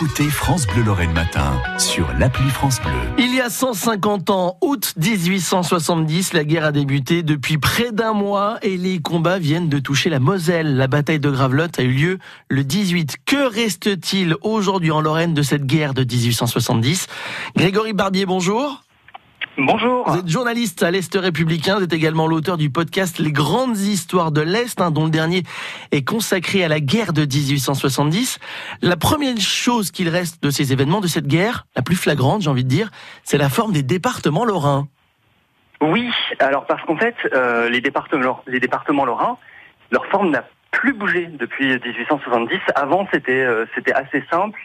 Écoutez France Bleu Lorraine Matin sur l'appli France Bleu. Il y a 150 ans, août 1870, la guerre a débuté depuis près d'un mois et les combats viennent de toucher la Moselle. La bataille de Gravelotte a eu lieu le 18. Que reste-t-il aujourd'hui en Lorraine de cette guerre de 1870 Grégory Barbier, bonjour. Bonjour. Vous êtes journaliste à l'Est républicain. Vous êtes également l'auteur du podcast Les grandes histoires de l'Est, hein, dont le dernier est consacré à la guerre de 1870. La première chose qu'il reste de ces événements, de cette guerre, la plus flagrante, j'ai envie de dire, c'est la forme des départements lorrains. Oui, alors parce qu'en fait, euh, les, départements, les départements lorrains, leur forme n'a plus bougé depuis 1870. Avant, c'était euh, c'était assez simple.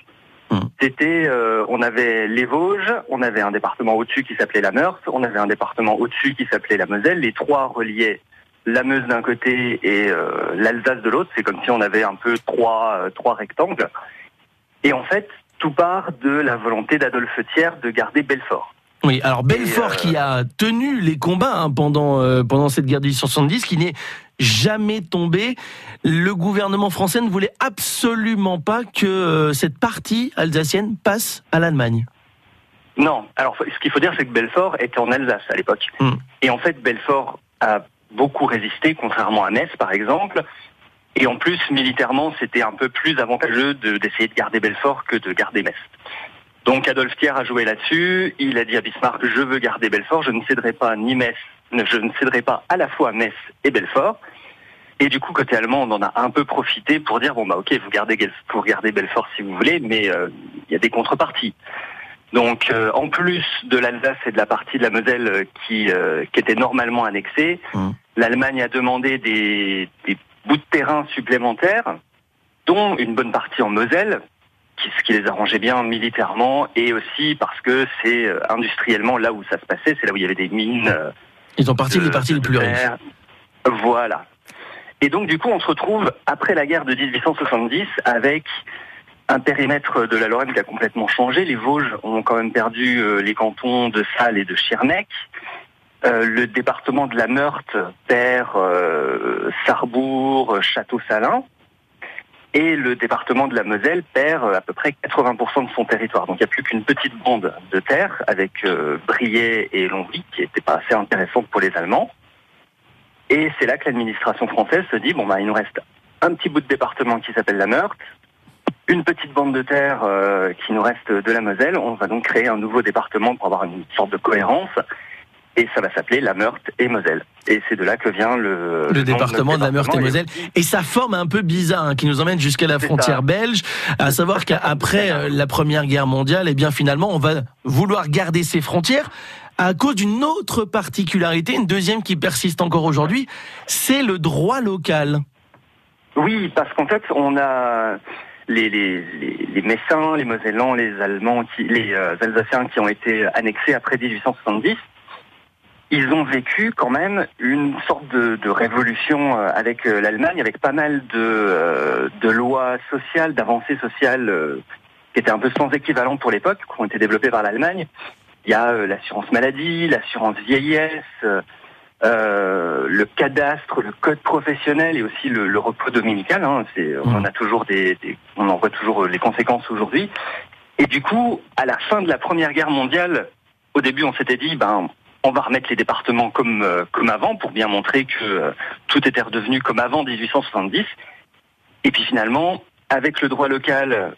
Hmm. C'était, euh, on avait les Vosges, on avait un département au-dessus qui s'appelait la Meurthe, on avait un département au-dessus qui s'appelait la Moselle. Les trois reliaient la Meuse d'un côté et euh, l'Alsace de l'autre. C'est comme si on avait un peu trois, euh, trois rectangles. Et en fait, tout part de la volonté d'Adolphe Thiers de garder Belfort. Oui, alors Belfort qui a tenu les combats hein, pendant euh, pendant cette guerre de 1870, qui n'est jamais tombé. Le gouvernement français ne voulait absolument pas que euh, cette partie alsacienne passe à l'Allemagne. Non, alors ce qu'il faut dire, c'est que Belfort était en Alsace à l'époque. Hmm. Et en fait, Belfort a beaucoup résisté, contrairement à Metz, par exemple. Et en plus, militairement, c'était un peu plus avantageux de- d'essayer de, garder Belfort que de garder Metz. Donc Adolphe Thiers a joué là-dessus. Il a dit à Bismarck, je veux garder Belfort, je ne céderai pas ni Metz, je ne céderai pas à la fois Metz et Belfort. Et du coup, côté allemand, on en a un peu profité pour dire, bon bah ok, vous gardez, vous gardez Belfort si vous voulez, mais euh, il y a des contreparties. Donc, euh, en plus de l'Alsace et de la partie de la Moselle euh, qui, euh, qui était normalement annexée, Mm. l'Allemagne a demandé des, des bouts de terrain supplémentaires, dont une bonne partie en Moselle, ce qui les arrangeait bien militairement, et aussi parce que c'est euh, industriellement là où ça se passait, c'est là où il y avait des mines. euh, Ils ont parti de- les parties les plus riches. Voilà. Et donc du coup, on se retrouve après la guerre de 1870 avec un périmètre de la Lorraine qui a complètement changé. Les Vosges ont quand même perdu euh, les cantons de Salles et de Schirmeck. Euh, le département de la Meurthe perd euh, Sarrebourg, Château-Salins. Et le département de la Moselle perd euh, à peu près 80% de son territoire. Donc il n'y a plus qu'une petite bande de terre avec euh, Briey et Longwy qui n'était pas assez intéressante pour les Allemands. Et c'est là que l'administration française se dit, bon bah il nous reste un petit bout de département qui s'appelle la Meurthe, une petite bande de terre euh, qui nous reste de la Moselle. On va donc créer un nouveau département pour avoir une sorte de cohérence. Et ça va s'appeler la Meurthe et Moselle. Et c'est de là que vient le, département de la Meurthe et. Moselle. Et sa forme un peu bizarre hein, qui nous emmène jusqu'à la frontière ça. belge, à savoir qu'après euh, la Première Guerre mondiale, eh bien finalement, on va vouloir garder ses frontières à cause d'une autre particularité, une deuxième qui persiste encore aujourd'hui, c'est le droit local. Oui, parce qu'en fait, on a les, les, les, les Messins, les Mosellans, les Allemands, qui, les euh, Alsaciens qui ont été annexés après 1870. Ils ont vécu quand même une sorte de, de révolution euh, avec euh, l'Allemagne, avec pas mal de, euh, de lois sociales, d'avancées sociales qui étaient un peu sans équivalent pour l'époque, qui ont été développées par l'Allemagne. Il y a l'assurance maladie, l'assurance vieillesse, euh, euh, le cadastre, le code professionnel et aussi le, le repos dominical. Hein, c'est, on en a toujours des, des- on en voit toujours les conséquences aujourd'hui. Et du coup, à la fin de la Première Guerre mondiale, au début, on s'était dit, ben, on va remettre les départements comme euh, comme avant pour bien montrer que euh, tout était redevenu comme avant 1870. Et puis finalement, avec le droit local,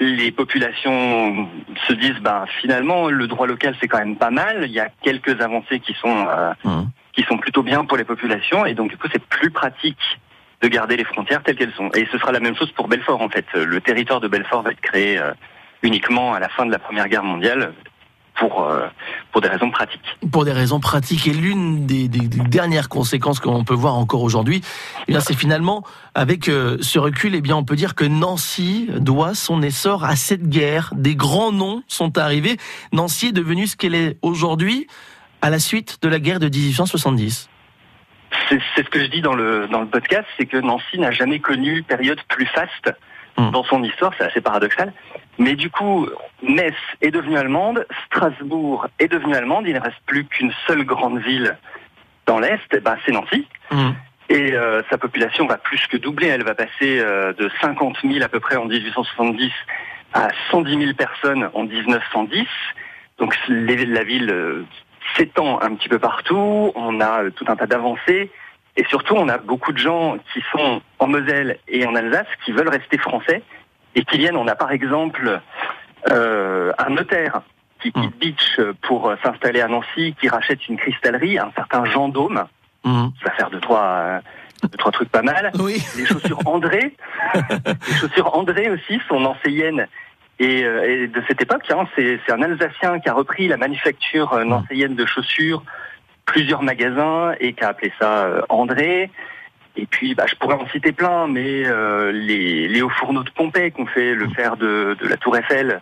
les populations se disent, ben finalement, le droit local c'est quand même pas mal. Il y a quelques avancées qui sont euh, Hum. qui sont plutôt bien pour les populations et donc du coup c'est plus pratique de garder les frontières telles qu'elles sont. Et ce sera la même chose pour Belfort en fait. Le territoire de Belfort va être créé uniquement à la fin de la Première Guerre mondiale pour euh, pour des raisons pratiques. Pour des raisons pratiques et l'une des, des- des dernières conséquences qu'on peut voir encore aujourd'hui, eh c'est finalement avec euh, ce recul, eh bien on peut dire que Nancy doit son essor à cette guerre. Des grands noms sont arrivés. Nancy est devenue ce qu'elle est aujourd'hui à la suite de la guerre de 1870. C'est c'est ce que je dis dans le dans le podcast, c'est que Nancy n'a jamais connu période plus faste Hmm. dans son histoire, c'est assez paradoxal. Mais du coup, Metz est devenue allemande, Strasbourg est devenue allemande, il ne reste plus qu'une seule grande ville dans l'Est, eh ben, c'est Nancy. Hum. Et euh, sa population va plus que doubler. Elle va passer euh, de 50 000 à peu près en 1870 à 110 000 personnes en 1910. Donc la ville euh, s'étend un petit peu partout, on a euh, tout un tas d'avancées, et surtout on a beaucoup de gens qui sont en Moselle et en Alsace qui veulent rester français, et qui viennent, on a par exemple euh, un notaire qui quitte mmh. Beach pour s'installer à Nancy, qui rachète une cristallerie, un certain Jean Dôme, mmh. qui va faire deux, trois deux, trois trucs pas mal. Oui. Les chaussures André. les chaussures André aussi, son ancienne et, euh, et de cette époque. Hein, c'est un Alsacien qui a repris la manufacture euh, nancéienne de chaussures, plusieurs magasins, et qui a appelé ça euh, André. Et puis, bah, je pourrais en citer plein, mais les, les hauts fourneaux de Pompée qu'on fait le fer de, de la Tour Eiffel,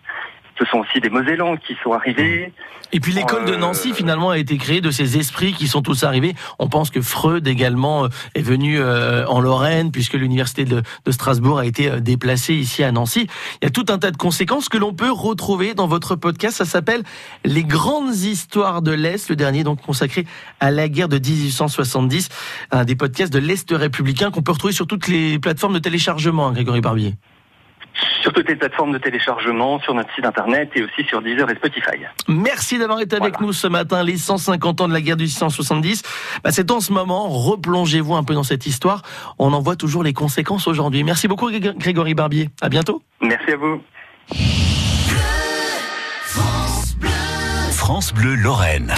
ce sont aussi des Mosellans qui sont arrivés. Et puis l'école de Nancy finalement a été créée de ces esprits qui sont tous arrivés. On pense que Freud également euh, est venu euh, en Lorraine puisque l'université de, Strasbourg a été euh, déplacée ici à Nancy. Il y a tout un tas de conséquences que l'on peut retrouver dans votre podcast. Ça s'appelle Les grandes histoires de l'Est, le dernier donc consacré à la guerre de 1870, un des podcasts de l'Est républicain qu'on peut retrouver sur toutes les plateformes de téléchargement, hein, Grégory Barbier sur toutes les plateformes de téléchargement, sur notre site internet et aussi sur Deezer et Spotify. Merci d'avoir été avec nous ce matin, les 150 ans de la guerre du 670. Bah, c'est en ce moment, replongez-vous un peu dans cette histoire. On en voit toujours les conséquences aujourd'hui. Merci beaucoup Grégory Barbier. À bientôt. Merci à vous. France Bleu Lorraine.